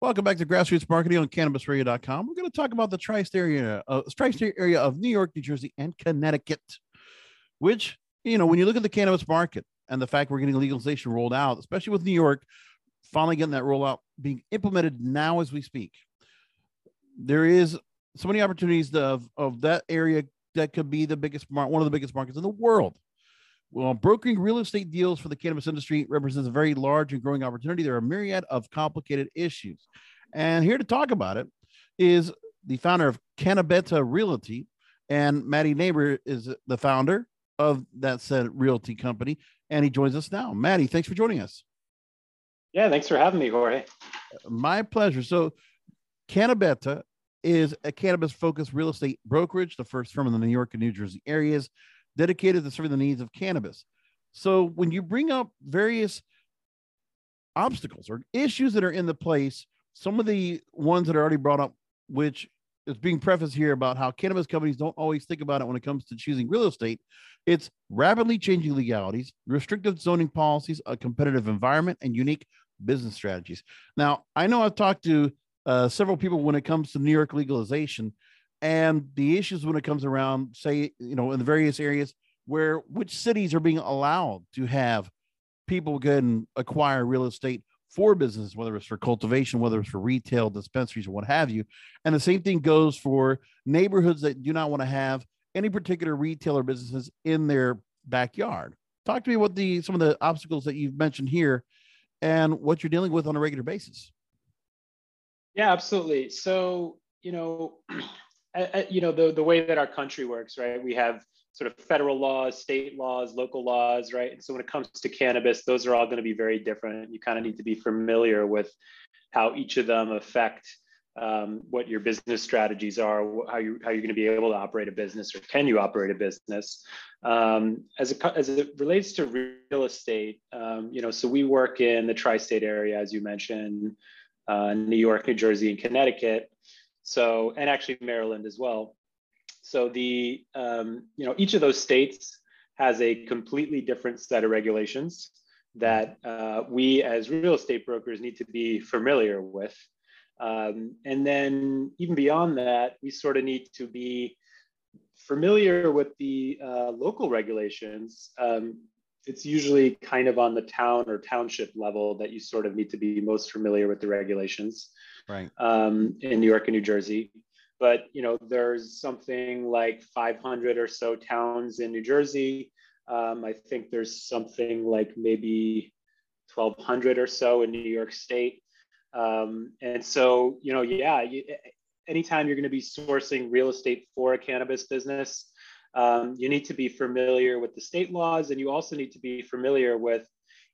Welcome back to Grassroots Marketing on CannabisRadio.com. We're going to talk about the tri-state area, uh, tri-state area of New York, New Jersey, and Connecticut. Which, you know, when you look at the cannabis market and the fact we're getting legalization rolled out, especially with New York finally getting that rollout being implemented now as we speak, there is so many opportunities of of that area that could be the biggest one of the biggest markets in the world. Well, brokering real estate deals for the cannabis industry represents a very large and growing opportunity. There are a myriad of complicated issues. And here to talk about it is the founder of Cannabeta Realty. And Matty Neighbor is the founder of that said realty company. And he joins us now. Matty, thanks for joining us. Yeah, thanks for having me, Jorge. My pleasure. So, Cannabeta is a cannabis focused real estate brokerage, the first firm in the New York and New Jersey areas dedicated to serving the needs of cannabis. So when you bring up various obstacles or issues that are in the place, some of the ones that are already brought up, which is being prefaced here about how cannabis companies don't always think about it when it comes to choosing real estate. It's rapidly changing legalities, restrictive zoning policies, a competitive environment, and unique business strategies. Now, I know I've talked to uh, several people when it comes to New York legalization, and the issues when it comes around, say, you know, in the various areas where which cities are being allowed to have people go and acquire real estate for business, whether it's for cultivation, whether it's for retail, dispensaries, or what have you. And the same thing goes for neighborhoods that do not want to have any particular retailer businesses in their backyard. Talk to me what the some of the obstacles that you've mentioned here and what you're dealing with on a regular basis. Yeah, absolutely. So, you know, you know the the way that our country works, right? We have sort of federal laws, state laws, local laws, right? And so when it comes to cannabis, those are all going to be very different. You kind of need to be familiar with how each of them affect um, what your business strategies are, how you how you're going to be able to operate a business, or can you operate a business? Um, as it as it relates to real estate, um, you know, so we work in the tri-state area, as you mentioned, uh, New York, New Jersey, and Connecticut. So, and actually Maryland as well. So the, um, you know, each of those states has a completely different set of regulations that uh, we as real estate brokers need to be familiar with. Um, and then even beyond that, we sort of need to be familiar with the uh, local regulations. Um, it's usually kind of on the town or township level that you sort of need to be most familiar with the regulations right. um, in new york and new jersey. But you know there's something like 500 or so towns in new jersey. Um, i think there's something like maybe 1200 or so in new york state. Um, and so you know yeah you, anytime you're going to be sourcing real estate for a cannabis business um, you need to be familiar with the state laws and you also need to be familiar with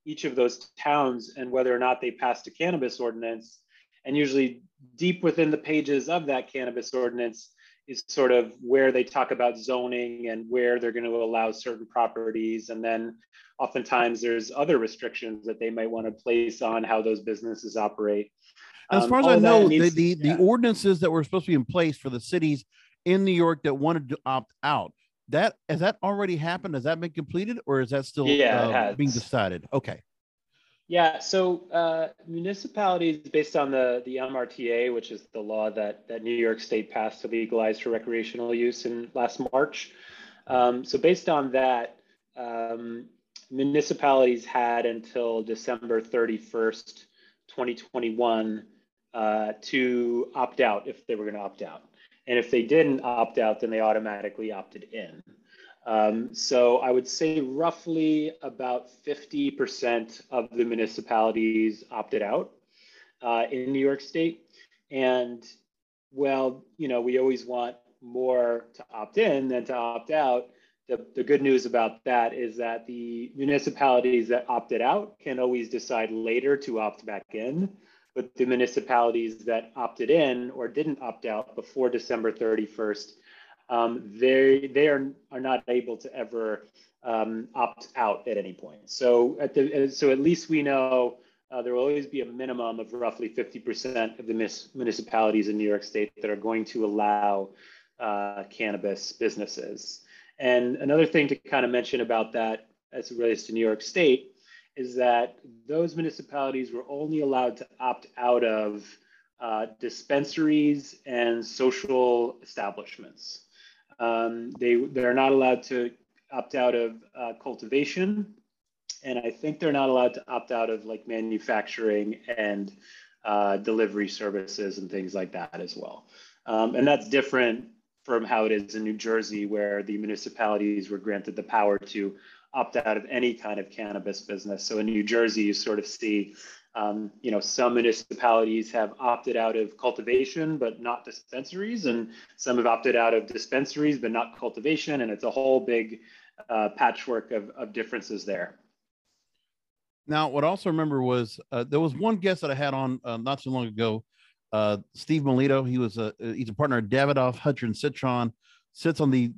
each of those towns and whether or not they passed a cannabis ordinance and usually deep within the pages of that cannabis ordinance is sort of where they talk about zoning and where they're going to allow certain properties. And then oftentimes there's other restrictions that they might want to place on how those businesses operate. As far as I know, the the, the ordinances that were supposed to be in place for the cities in New York that wanted to opt out, that has that already happened? Has that been completed, or is that still yeah, uh, being decided? Okay. Yeah, so uh, municipalities, based on the the MRTA, which is the law that that New York State passed to legalize for recreational use in last March. Um, so based on that, um, municipalities had until December 31st, 2021, uh, to opt out if they were going to opt out. And if they didn't opt out, then they automatically opted in. Um, so I would say roughly about 50% of the municipalities opted out uh, in New York State. And well, you know, we always want more to opt in than to opt out. The, the good news about that is that the municipalities that opted out can always decide later to opt back in. But the municipalities that opted in or didn't opt out before December 31st um, they they are are not able to ever um, opt out at any point. So at the so at least we know uh, there will always be a minimum of roughly 50% of the municipalities in New York State that are going to allow uh, cannabis businesses. And another thing to kind of mention about that as it relates to New York State is that those municipalities were only allowed to opt out of uh, dispensaries and social establishments. Um, they they're not allowed to opt out of uh, cultivation, and I think they're not allowed to opt out of like manufacturing and uh, delivery services and things like that as well. Um, and that's different from how it is in New Jersey, where the municipalities were granted the power to opt out of any kind of cannabis business. So in New Jersey, you sort of see um, you know, some municipalities have opted out of cultivation, but not dispensaries, and some have opted out of dispensaries, but not cultivation, and it's a whole big uh, patchwork of, of differences there. Now, what I also remember was uh, there was one guest that I had on uh, not too long ago, uh, Steve Melito. He was a he's a partner at Davidoff Hutcher Citron, sits on the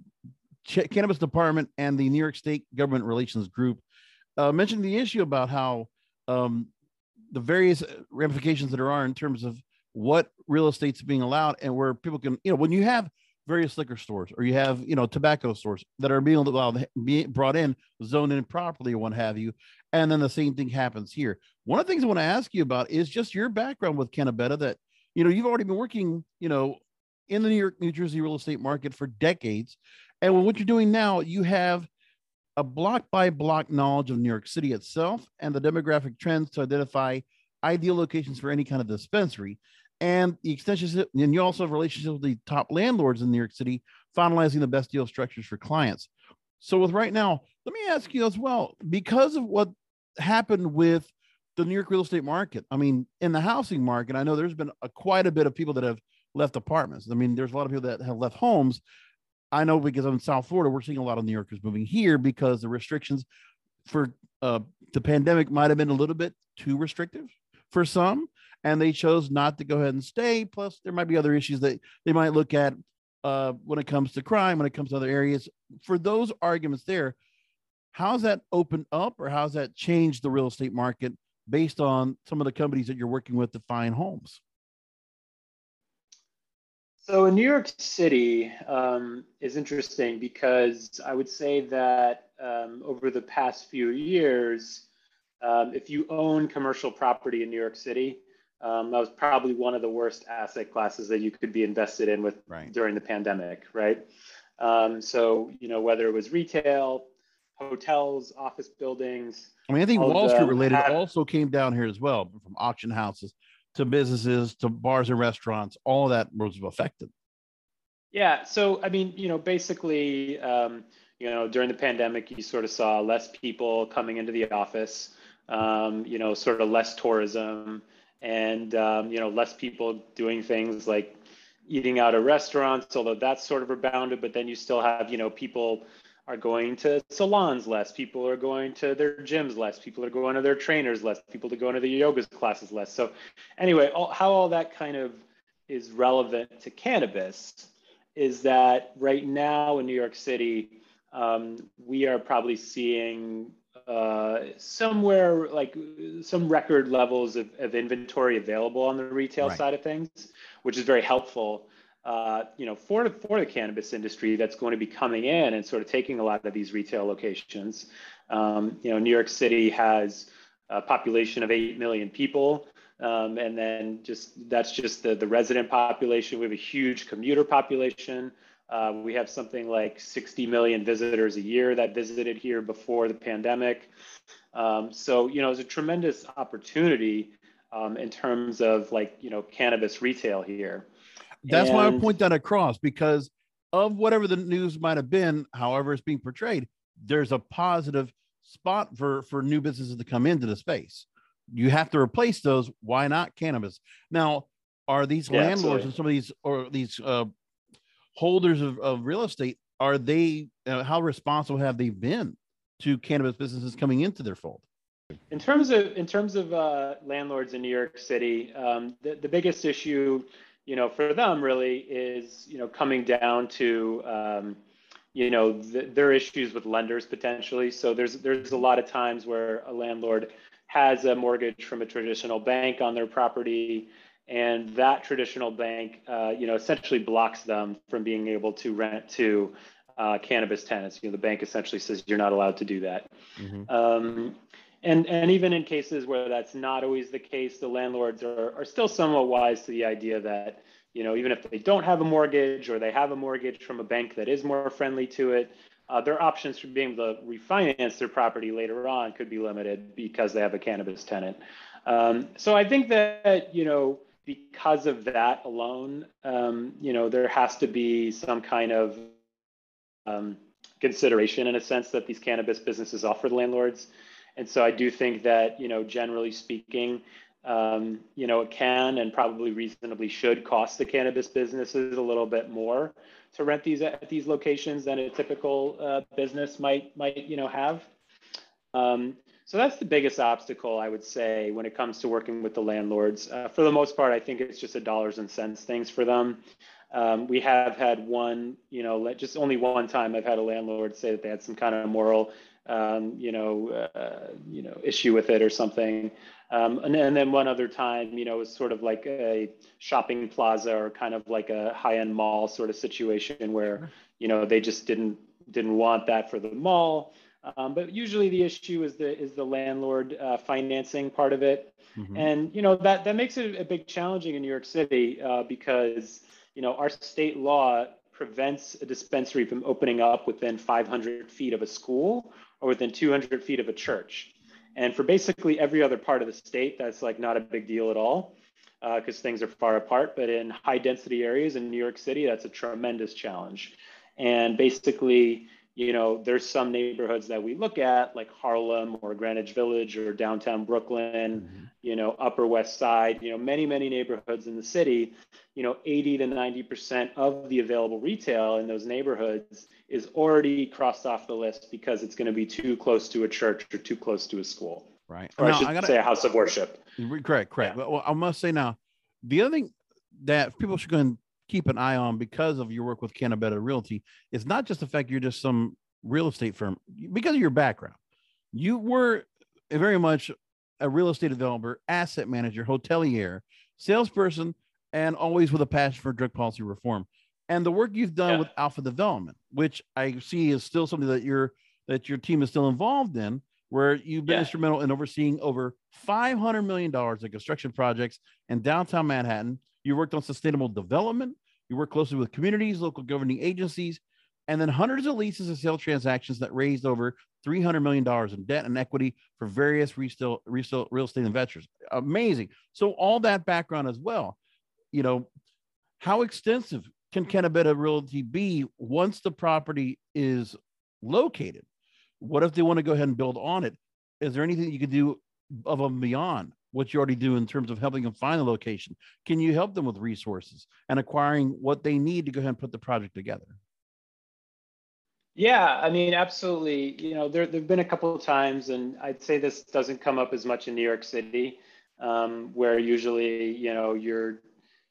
Ch- cannabis department and the New York State Government Relations Group. Uh, mentioned the issue about how um, the various uh, ramifications that there are in terms of what real estate's being allowed and where people can, you know, when you have various liquor stores or you have, you know, tobacco stores that are being allowed be brought in, zoned in properly or what have you. And then the same thing happens here. One of the things I want to ask you about is just your background with Cannabeta that, you know, you've already been working, you know, in the New York, New Jersey real estate market for decades. And what you're doing now, you have a block by block knowledge of New York City itself and the demographic trends to identify ideal locations for any kind of dispensary. And the extensions, and you also have relationships with the top landlords in New York City, finalizing the best deal structures for clients. So, with right now, let me ask you as well because of what happened with the New York real estate market. I mean, in the housing market, I know there's been a, quite a bit of people that have left apartments. I mean, there's a lot of people that have left homes I know because I'm in South Florida, we're seeing a lot of New Yorkers moving here because the restrictions for uh, the pandemic might have been a little bit too restrictive for some, and they chose not to go ahead and stay. Plus, there might be other issues that they might look at uh, when it comes to crime, when it comes to other areas. For those arguments there, how's that opened up or how's that changed the real estate market based on some of the companies that you're working with to find homes? So in New York City um, is interesting because I would say that um, over the past few years, um, if you own commercial property in New York City, um, that was probably one of the worst asset classes that you could be invested in with right. during the pandemic, right? Um, so you know whether it was retail, hotels, office buildings. I mean, I think Wall Street related have, also came down here as well from auction houses to businesses to bars and restaurants all that was affected. Yeah so i mean you know basically um, you know during the pandemic you sort of saw less people coming into the office um, you know sort of less tourism and um, you know less people doing things like eating out at restaurants although that's sort of rebounded but then you still have you know people are going to salons less. People are going to their gyms less. People are going to their trainers less. People to go into the yoga classes less. So, anyway, all, how all that kind of is relevant to cannabis is that right now in New York City, um, we are probably seeing uh, somewhere like some record levels of, of inventory available on the retail right. side of things, which is very helpful. Uh, you know, for the, for the cannabis industry that's going to be coming in and sort of taking a lot of these retail locations. Um, you know, New York City has a population of 8 million people. Um, and then just that's just the, the resident population. We have a huge commuter population. Uh, we have something like 60 million visitors a year that visited here before the pandemic. Um, so, you know, it's a tremendous opportunity um, in terms of like, you know, cannabis retail here. That's and, why I point that across because of whatever the news might have been, however it's being portrayed, there's a positive spot for for new businesses to come into the space. You have to replace those. Why not cannabis? Now, are these yeah, landlords absolutely. and some of these or these uh, holders of, of real estate are they uh, how responsible have they been to cannabis businesses coming into their fold? In terms of in terms of uh, landlords in New York City, um, the, the biggest issue, you know, for them really is you know coming down to um, you know the, their issues with lenders potentially. So there's there's a lot of times where a landlord has a mortgage from a traditional bank on their property, and that traditional bank, uh, you know, essentially blocks them from being able to rent to uh, cannabis tenants. You know, the bank essentially says you're not allowed to do that. Mm-hmm. Um, and and even in cases where that's not always the case, the landlords are are still somewhat wise to the idea that you know, even if they don't have a mortgage or they have a mortgage from a bank that is more friendly to it, uh, their options for being able to refinance their property later on could be limited because they have a cannabis tenant. Um, so I think that, you know, because of that alone, um, you know, there has to be some kind of um, consideration in a sense that these cannabis businesses offer the landlords. And so I do think that, you know, generally speaking, um, you know, it can and probably reasonably should cost the cannabis businesses a little bit more to rent these at these locations than a typical uh, business might might you know have. Um, so that's the biggest obstacle I would say when it comes to working with the landlords. Uh, for the most part, I think it's just a dollars and cents things for them. Um, we have had one, you know, just only one time I've had a landlord say that they had some kind of moral, um, you know, uh, you know, issue with it or something. Um, and, and, then one other time, you know, it was sort of like a shopping plaza or kind of like a high-end mall sort of situation where, you know, they just didn't didn't want that for the mall. Um, but usually the issue is the is the landlord uh, financing part of it, mm-hmm. and you know that that makes it a big challenging in New York City uh, because you know our state law prevents a dispensary from opening up within 500 feet of a school or within 200 feet of a church. And for basically every other part of the state, that's like not a big deal at all because uh, things are far apart. But in high density areas in New York City, that's a tremendous challenge. And basically, you know, there's some neighborhoods that we look at, like Harlem or Greenwich Village or downtown Brooklyn, mm-hmm. you know, Upper West Side, you know, many, many neighborhoods in the city, you know, 80 to 90% of the available retail in those neighborhoods is already crossed off the list because it's going to be too close to a church or too close to a school. Right. Or now, I should I gotta, say a house of worship. Correct, correct. Yeah. Well, I must say now, the other thing that people should go and keep an eye on because of your work with Cannabeta Realty is not just the fact you're just some real estate firm, because of your background. You were very much a real estate developer, asset manager, hotelier, salesperson, and always with a passion for drug policy reform and the work you've done yeah. with alpha development which i see is still something that your that your team is still involved in where you've been yeah. instrumental in overseeing over 500 million dollars in construction projects in downtown manhattan you worked on sustainable development you work closely with communities local governing agencies and then hundreds of leases and sale transactions that raised over $300 million in debt and equity for various resale, real estate investors. Amazing. So all that background as well, you know, how extensive can Cannabeta Realty be once the property is located? What if they want to go ahead and build on it? Is there anything you can do above and beyond what you already do in terms of helping them find the location? Can you help them with resources and acquiring what they need to go ahead and put the project together? Yeah, I mean, absolutely. You know, there there've been a couple of times, and I'd say this doesn't come up as much in New York City, um, where usually, you know, you're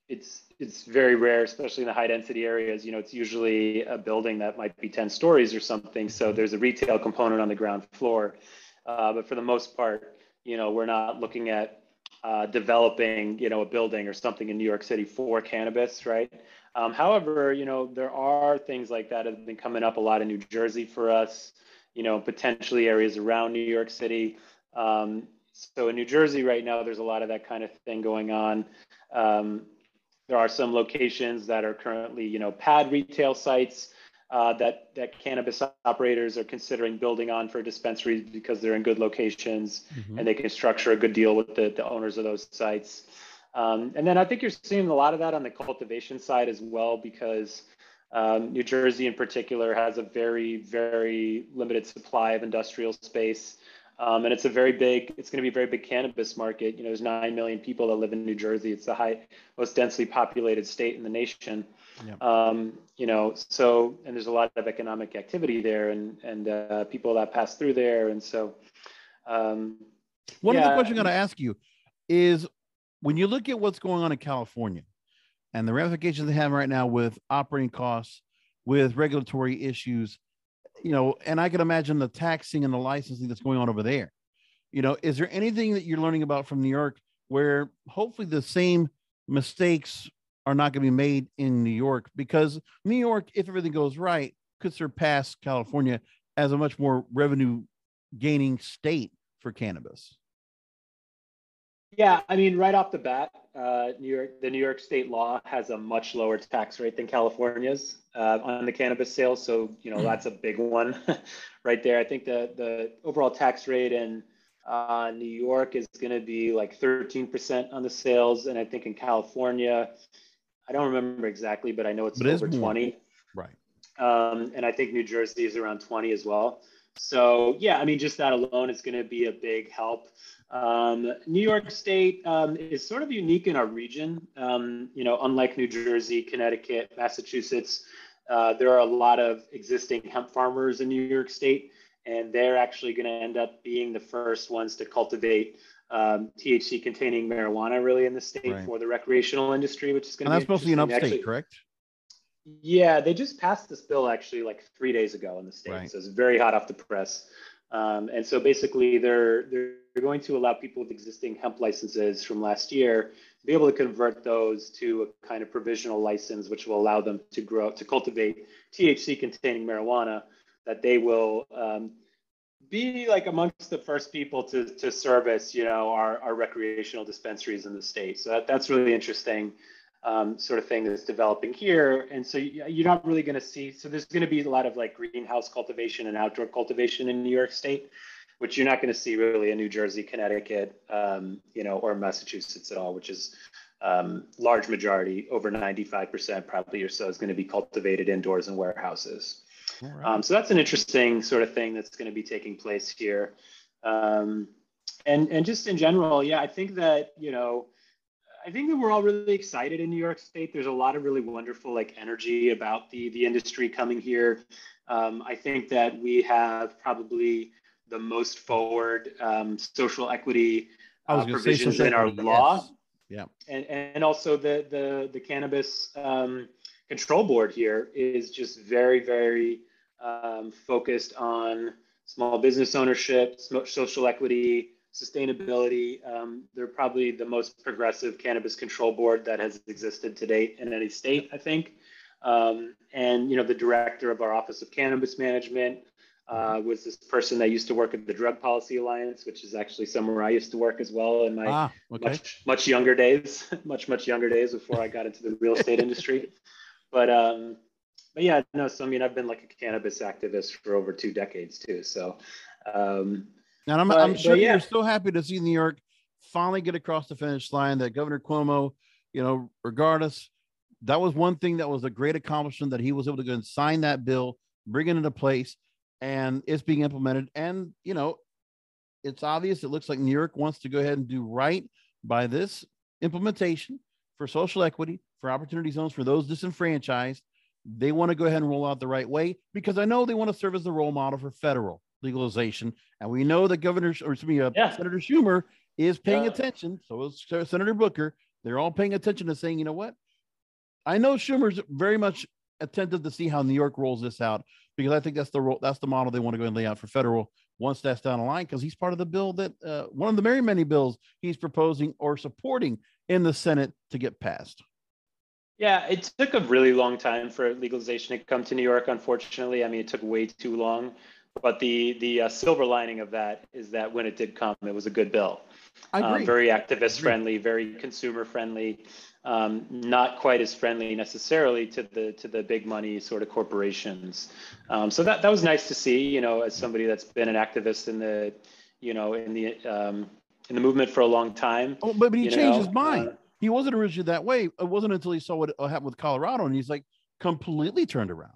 it's it's very rare, especially in the high density areas. You know, it's usually a building that might be 10 stories or something. So there's a retail component on the ground floor. Uh, but for the most part, you know, we're not looking at uh, developing, you know, a building or something in New York City for cannabis, right? Um, however, you know, there are things like that have been coming up a lot in New Jersey for us, you know, potentially areas around New York City. Um, so in New Jersey right now, there's a lot of that kind of thing going on. Um, there are some locations that are currently, you know, pad retail sites uh, that that cannabis operators are considering building on for dispensaries because they're in good locations mm-hmm. and they can structure a good deal with the, the owners of those sites. Um, and then I think you're seeing a lot of that on the cultivation side as well because um, New Jersey in particular has a very, very limited supply of industrial space. Um, and it's a very big, it's going to be a very big cannabis market. You know, there's 9 million people that live in New Jersey. It's the high, most densely populated state in the nation. Yeah. Um, you know, so, and there's a lot of economic activity there and, and uh, people that pass through there. And so, um, one yeah. of the questions I'm going to ask you is when you look at what's going on in California and the ramifications they have right now with operating costs, with regulatory issues, you know, and I can imagine the taxing and the licensing that's going on over there. You know, is there anything that you're learning about from New York where hopefully the same mistakes are not going to be made in New York? Because New York, if everything goes right, could surpass California as a much more revenue gaining state for cannabis. Yeah, I mean, right off the bat, uh, New York, the New York State law has a much lower tax rate than California's uh, on the cannabis sales. So, you know, that's a big one right there. I think the the overall tax rate in uh, New York is going to be like 13% on the sales, and I think in California, I don't remember exactly, but I know it's but over 20. Right. Um, and I think New Jersey is around 20 as well. So yeah, I mean, just that alone is going to be a big help. Um, New York State um, is sort of unique in our region. Um, you know, unlike New Jersey, Connecticut, Massachusetts, uh, there are a lot of existing hemp farmers in New York State, and they're actually going to end up being the first ones to cultivate um, THC containing marijuana really in the state right. for the recreational industry, which is going to be And that's supposed to be an upstate, actually, correct? Yeah, they just passed this bill actually like three days ago in the state, right. so it's very hot off the press. Um, and so basically, they're they're going to allow people with existing hemp licenses from last year to be able to convert those to a kind of provisional license, which will allow them to grow to cultivate THC containing marijuana. That they will um, be like amongst the first people to to service, you know, our our recreational dispensaries in the state. So that, that's really interesting um, sort of thing that's developing here. And so you're not really going to see, so there's going to be a lot of like greenhouse cultivation and outdoor cultivation in New York State, which you're not going to see really in New Jersey, Connecticut, um, you know, or Massachusetts at all, which is um, large majority, over 95% probably or so is going to be cultivated indoors in warehouses. Right. Um, so that's an interesting sort of thing that's going to be taking place here. Um, and, and just in general, yeah, I think that, you know, I think that we're all really excited in New York State. There's a lot of really wonderful like energy about the the industry coming here. Um, I think that we have probably the most forward um, social equity uh, provisions in our law. Yes. Yeah, and and also the the the cannabis um, control board here is just very very um, focused on small business ownership, social equity, sustainability. Um, they're probably the most progressive cannabis control board that has existed to date in any state, I think. Um, and you know, the director of our Office of Cannabis Management uh, was this person that used to work at the Drug Policy Alliance, which is actually somewhere I used to work as well in my ah, okay. much much younger days, much much younger days before I got into the real estate industry. But um, but yeah, no. So I mean, I've been like a cannabis activist for over two decades too. So um, and I'm, but, I'm sure yeah. you're so happy to see New York finally get across the finish line that Governor Cuomo, you know, regardless, that was one thing that was a great accomplishment that he was able to go and sign that bill, bring it into place, and it's being implemented. And, you know, it's obvious it looks like New York wants to go ahead and do right by this implementation for social equity, for opportunity zones for those disenfranchised. They want to go ahead and roll out the right way because I know they want to serve as the role model for federal legalization. And we know that Governor or excuse me, uh, yeah. Senator Schumer is paying attention. So is Senator Booker. They're all paying attention to saying, you know what? I know Schumer's very much attentive to see how New York rolls this out because I think that's the role, that's the model they want to go and lay out for federal once that's down the line because he's part of the bill that uh, one of the very many bills he's proposing or supporting in the Senate to get passed. Yeah, it took a really long time for legalization to come to New York. Unfortunately, I mean, it took way too long. But the the uh, silver lining of that is that when it did come, it was a good bill. I agree. Um, very activist friendly, very consumer friendly, um, not quite as friendly necessarily to the to the big money sort of corporations. Um, so that that was nice to see. You know, as somebody that's been an activist in the, you know, in the um, in the movement for a long time. Oh, but, but he changed know, his mind. uh, he wasn't originally that way. It wasn't until he saw what happened with Colorado, and he's like completely turned around.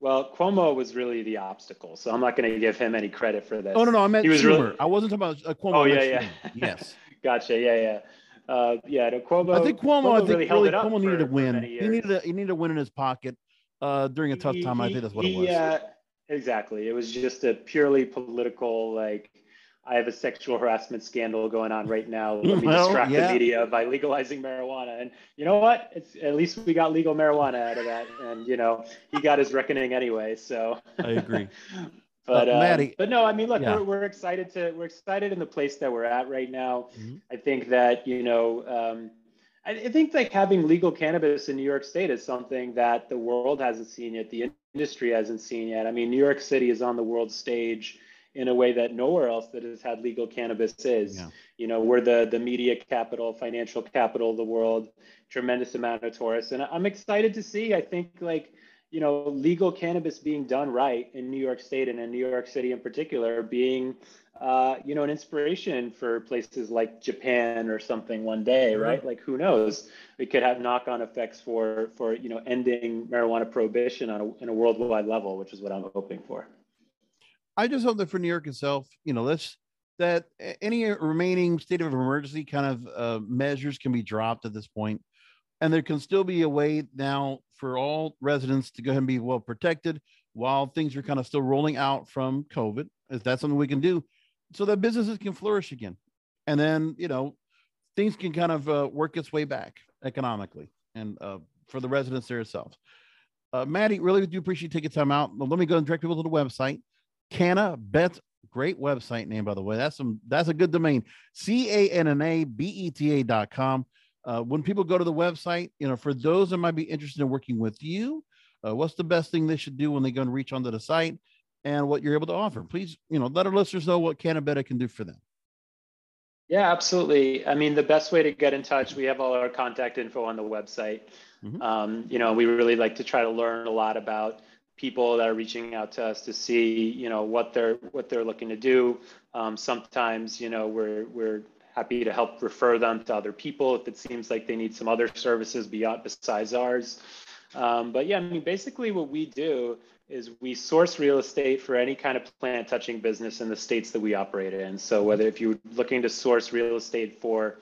Well, Cuomo was really the obstacle, so I'm not going to give him any credit for this. Oh no, no, I meant He was Schumer. really- I wasn't talking about uh, Cuomo. Oh, yeah, yeah. yes. Gotcha. Yeah, yeah. Uh, yeah, no, Cuomo. I think Cuomo. I think really really Cuomo needed for- a win. He needed a he needed a win in his pocket uh, during a tough He- time. I think that's what it was. uh, exactly. It was just a purely political, like, I have a sexual harassment scandal going on right now. Let me Well, distract yeah. the media by legalizing marijuana. And you know what? It's at least we got legal marijuana out of that. And you know, he got his reckoning anyway. So I agree. but Uh, um, but no, I mean, look, Yeah. we're, we're excited to we're excited in the place that we're at right now. Mhm. I think that you know, um, I, I think like having legal cannabis in New York State is something that the world hasn't seen yet, the industry hasn't seen yet. I mean, New York City is on the world stage in a way that nowhere else that has had legal cannabis is. Yeah. You know, we're the the media capital, financial capital of the world, tremendous amount of tourists, and I'm excited to see. I think like you know, legal cannabis being done right in New York State and in New York City in particular, being, uh, you know, an inspiration for places like Japan or something one day, right? Like, who knows? We could have knock-on effects for, for you know, ending marijuana prohibition on a, in a worldwide level, which is what I'm hoping for. I just hope that for New York itself, you know, let's that any remaining state of emergency kind of uh, measures can be dropped at this point, and there can still be a way now for all residents to go ahead and be well protected while things are kind of still rolling out from COVID. Is that something we can do, so that businesses can flourish again, and then you know things can kind of uh, work its way back economically and uh, for the residents there itself. Uh, Maddie, really do appreciate you taking time out. Let me go and direct people to the website. Canna Bet, great website name, by the way. That's some that's a good domain. C A N N A B E T A dot com. Uh, when people go to the website, you know, for those that might be interested in working with you, uh, what's the best thing they should do when they go and reach onto the site and what you're able to offer? Please, you know, let our listeners know what Cannabeta can do for them. Yeah, absolutely. I mean, the best way to get in touch, we have all our contact info on the website. Mhm. Um, you know, we really like to try to learn a lot about people that are reaching out to us to see, you know, what they're what they're looking to do. Um, sometimes, you know, we're we're happy to help refer them to other people if it seems like they need some other services beyond besides ours. Um, but yeah, I mean, basically what we do is we source real estate for any kind of plant touching business in the states that we operate in. So whether if you're looking to source real estate for,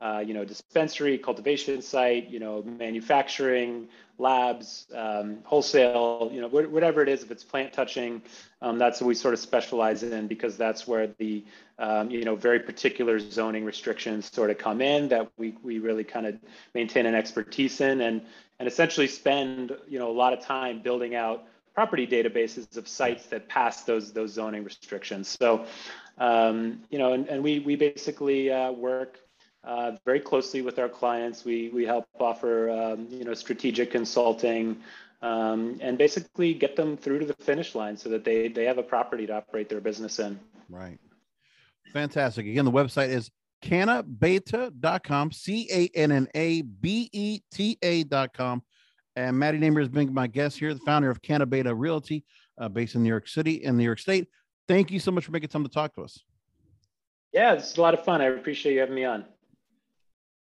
uh, you know, dispensary, cultivation site, you know, manufacturing, labs, um, wholesale, you know, wh- whatever it is, if it's plant touching, um, that's what we sort of specialize in because that's where the, um, you know, very particular zoning restrictions sort of come in that we, we really kind of maintain an expertise in and, and essentially spend, you know, a lot of time building out property databases of sites that pass those those zoning restrictions. So, um, you know, and, and we we basically uh, work uh, very closely with our clients. We we help offer um, you know strategic consulting. Um, and basically get them through to the finish line so that they, they have a property to operate their business in. Right. Fantastic. Again, the website is cannabeta.com, C A N N A B E T A.com. And Maddie Namer has been my guest here, the founder of Cannabeta Realty, uh, based in New York City and New York State. Thank you so much for making time to talk to us. Yeah, it's a lot of fun. I appreciate you having me on.